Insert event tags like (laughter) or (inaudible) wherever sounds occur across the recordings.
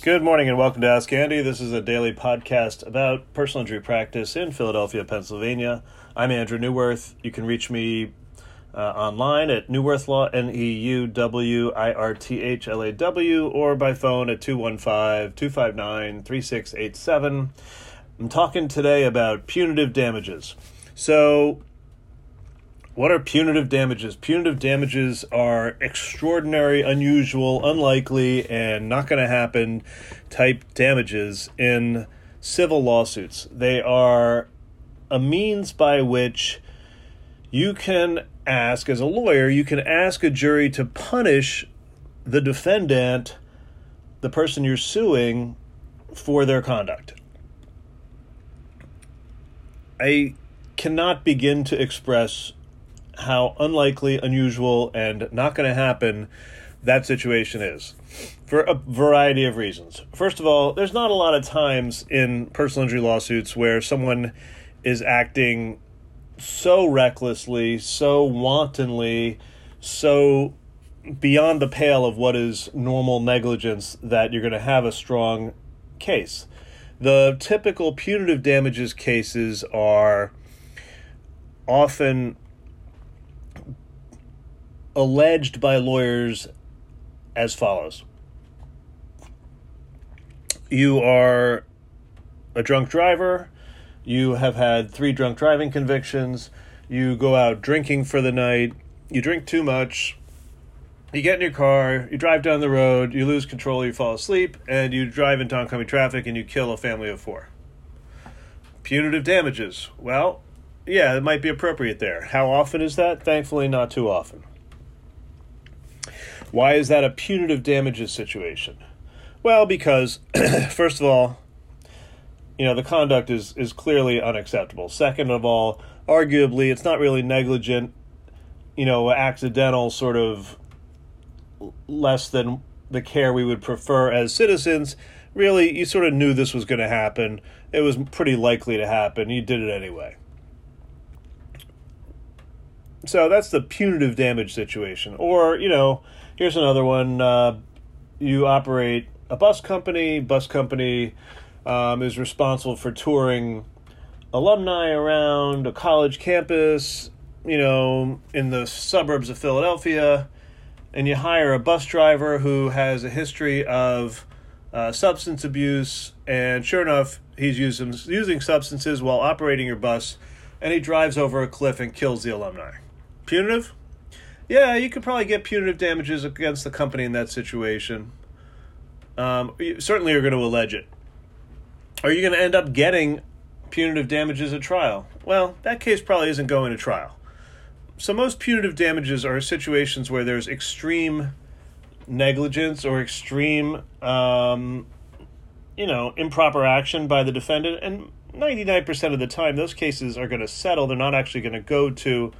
Good morning and welcome to Ask Andy. This is a daily podcast about personal injury practice in Philadelphia, Pennsylvania. I'm Andrew Neuwirth. You can reach me uh, online at Neuwirth Law, N E U W I R T H L A W, or by phone at 215 259 3687. I'm talking today about punitive damages. So, what are punitive damages? Punitive damages are extraordinary, unusual, unlikely, and not going to happen type damages in civil lawsuits. They are a means by which you can ask, as a lawyer, you can ask a jury to punish the defendant, the person you're suing, for their conduct. I cannot begin to express how unlikely, unusual, and not going to happen that situation is for a variety of reasons. First of all, there's not a lot of times in personal injury lawsuits where someone is acting so recklessly, so wantonly, so beyond the pale of what is normal negligence that you're going to have a strong case. The typical punitive damages cases are often alleged by lawyers as follows You are a drunk driver, you have had three drunk driving convictions, you go out drinking for the night, you drink too much, you get in your car, you drive down the road, you lose control, you fall asleep, and you drive into oncoming traffic and you kill a family of four. Punitive damages. Well, yeah, it might be appropriate there. How often is that? Thankfully, not too often. Why is that a punitive damages situation? Well, because, (clears throat) first of all, you know, the conduct is, is clearly unacceptable. Second of all, arguably, it's not really negligent, you know, accidental sort of less than the care we would prefer as citizens. Really, you sort of knew this was going to happen. It was pretty likely to happen. You did it anyway. So that's the punitive damage situation. Or, you know, Here's another one. Uh, you operate a bus company. Bus company um, is responsible for touring alumni around a college campus, you know, in the suburbs of Philadelphia, and you hire a bus driver who has a history of uh, substance abuse, and sure enough, he's using using substances while operating your bus, and he drives over a cliff and kills the alumni. Punitive? Yeah, you could probably get punitive damages against the company in that situation. Um, you certainly are going to allege it. Are you going to end up getting punitive damages at trial? Well, that case probably isn't going to trial. So, most punitive damages are situations where there's extreme negligence or extreme, um, you know, improper action by the defendant. And 99% of the time, those cases are going to settle. They're not actually going to go to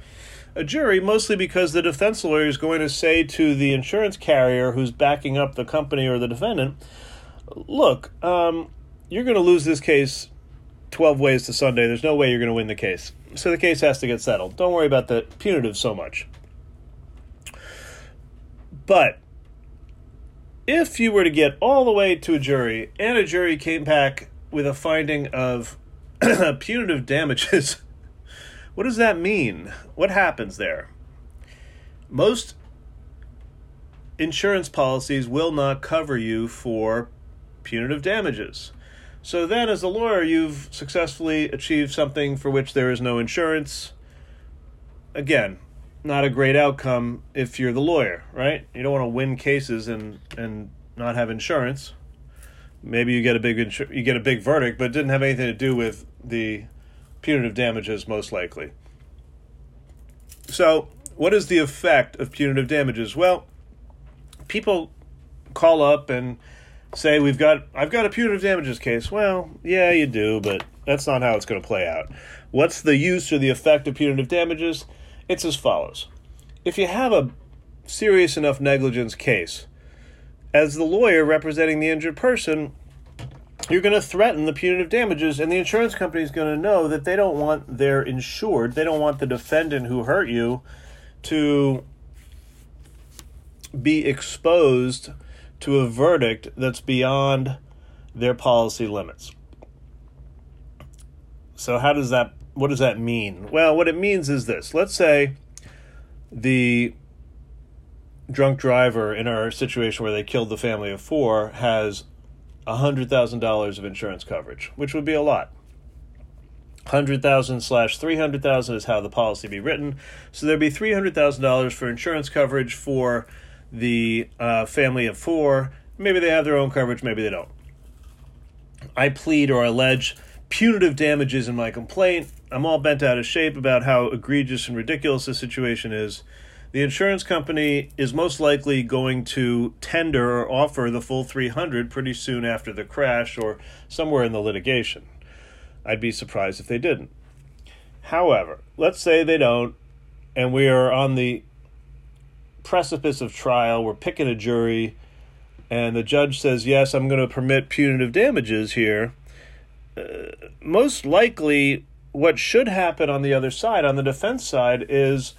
a jury, mostly because the defense lawyer is going to say to the insurance carrier who's backing up the company or the defendant, look, um, you're going to lose this case 12 ways to Sunday. There's no way you're going to win the case. So the case has to get settled. Don't worry about the punitive so much. But if you were to get all the way to a jury and a jury came back with a finding of (clears throat) punitive damages what does that mean? What happens there? Most insurance policies will not cover you for punitive damages. So then, as a lawyer, you've successfully achieved something for which there is no insurance. Again, not a great outcome if you're the lawyer, right? You don't want to win cases and and not have insurance. Maybe you get a big insur- you get a big verdict, but it didn't have anything to do with the punitive damages, most likely. So, what is the effect of punitive damages? Well, people call up and say we've got I've got a punitive damages case. Well, yeah, you do, but that's not how it's going to play out. What's the use or the effect of punitive damages? It's as follows. If you have a serious enough negligence case, as the lawyer representing the injured person, you're going to threaten the punitive damages, and the insurance company is going to know that they don't want their insured, they don't want the defendant who hurt you to be exposed to a verdict that's beyond their policy limits. So how does that what does that mean? Well, what it means is this. Let's say the drunk driver in our situation where they killed the family of 4 has $100,000 of insurance coverage, which would be a lot. 100,000 slash 300,000 is how the policy be written. So there'd be $300,000 for insurance coverage for the uh, family of four. Maybe they have their own coverage, maybe they don't. I plead or allege punitive damages in my complaint. I'm all bent out of shape about how egregious and ridiculous the situation is. The insurance company is most likely going to tender or offer the full 300 pretty soon after the crash or somewhere in the litigation. I'd be surprised if they didn't. However, let's say they don't, and we are on the precipice of trial. We're picking a jury, and the judge says, Yes, I'm going to permit punitive damages here. Uh, most likely, what should happen on the other side, on the defense side, is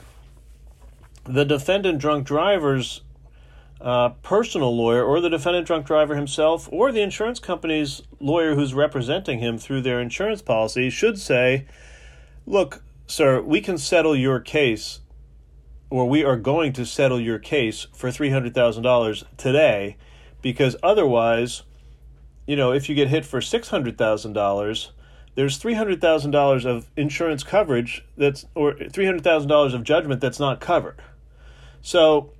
the defendant drunk driver's uh, personal lawyer or the defendant drunk driver himself or the insurance company's lawyer who's representing him through their insurance policy should say, Look, sir, we can settle your case, or we are going to settle your case for $300,000 today because otherwise, you know, if you get hit for $600,000, there's $300,000 of insurance coverage that's, or $300,000 of judgment that's not covered. So,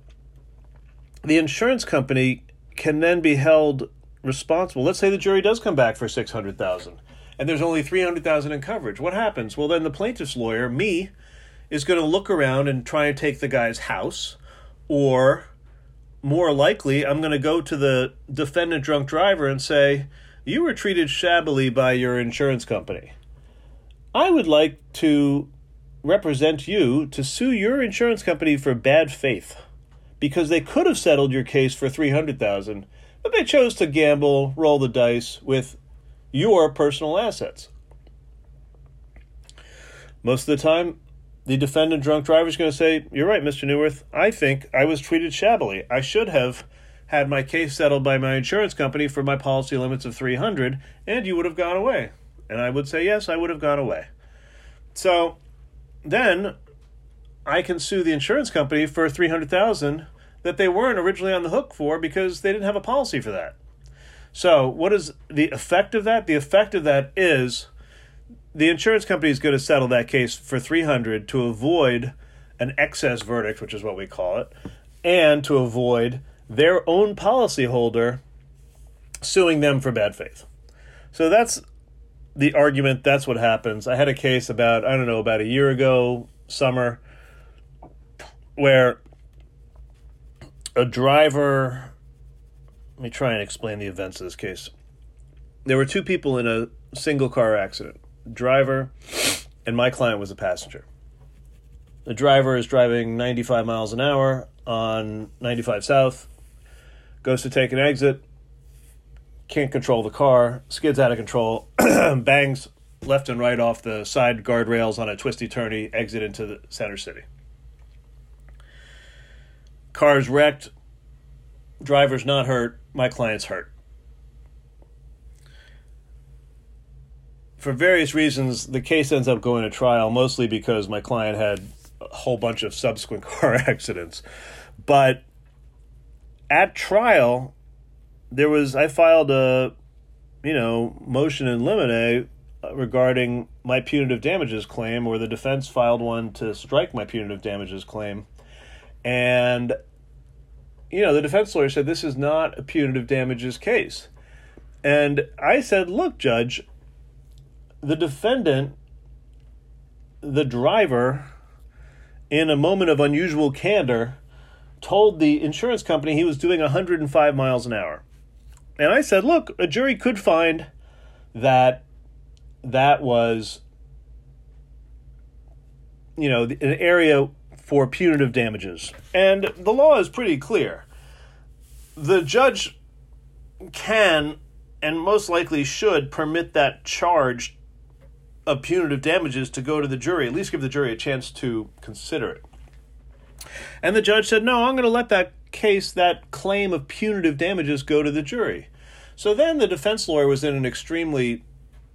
the insurance company can then be held responsible. Let's say the jury does come back for 600,000 and there's only 300,000 in coverage. What happens? Well, then the plaintiff's lawyer, me, is going to look around and try and take the guy's house or more likely, I'm going to go to the defendant drunk driver and say, "You were treated shabbily by your insurance company. I would like to represent you to sue your insurance company for bad faith." because they could have settled your case for 300,000, but they chose to gamble, roll the dice with your personal assets. Most of the time, the defendant drunk driver is going to say, "You're right, Mr. Neuwirth. I think I was treated shabbily. I should have had my case settled by my insurance company for my policy limits of 300 and you would have gone away." And I would say, "Yes, I would have gone away." So, then I can sue the insurance company for 300,000 that they weren't originally on the hook for because they didn't have a policy for that. So, what is the effect of that? The effect of that is the insurance company is going to settle that case for 300 to avoid an excess verdict, which is what we call it, and to avoid their own policyholder suing them for bad faith. So that's the argument. That's what happens. I had a case about, I don't know, about a year ago, summer where a driver let me try and explain the events of this case there were two people in a single car accident driver and my client was a passenger the driver is driving 95 miles an hour on 95 south goes to take an exit can't control the car skids out of control (clears throat) bangs left and right off the side guardrails on a twisty turny exit into the center city Car's wrecked, driver's not hurt, my client's hurt. For various reasons, the case ends up going to trial, mostly because my client had a whole bunch of subsequent (laughs) car accidents. But at trial, there was I filed a you know motion in limine uh, regarding my punitive damages claim, or the defense filed one to strike my punitive damages claim. And, you know, the defense lawyer said this is not a punitive damages case. And I said, look, Judge, the defendant, the driver, in a moment of unusual candor, told the insurance company he was doing 105 miles an hour. And I said, look, a jury could find that that was, you know, an area for punitive damages. And the law is pretty clear. The judge can and most likely should permit that charge of punitive damages to go to the jury, at least give the jury a chance to consider it. And the judge said, No, I'm going to let that case, that claim of punitive damages go to the jury. So then the defense lawyer was in an extremely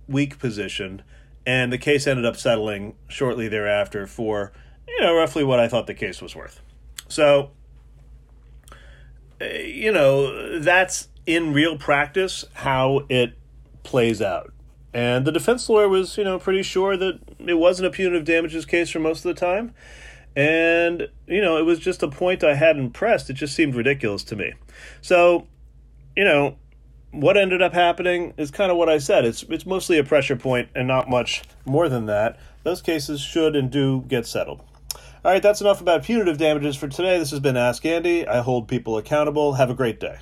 weak position, and the case ended up settling shortly thereafter for, you know, roughly what I thought the case was worth. So, eh, you know, that's in real practice how it plays out. And the defense lawyer was, you know, pretty sure that it wasn't a punitive damages case for most of the time. And, you know, it was just a point I hadn't pressed. It just seemed ridiculous to me. So, you know, what ended up happening is kind of what I said. It's it's mostly a pressure point and not much more than that. Those cases should and do get settled. All right, that's enough about punitive damages for today. This has been Ask Andy. I hold people accountable. Have a great day.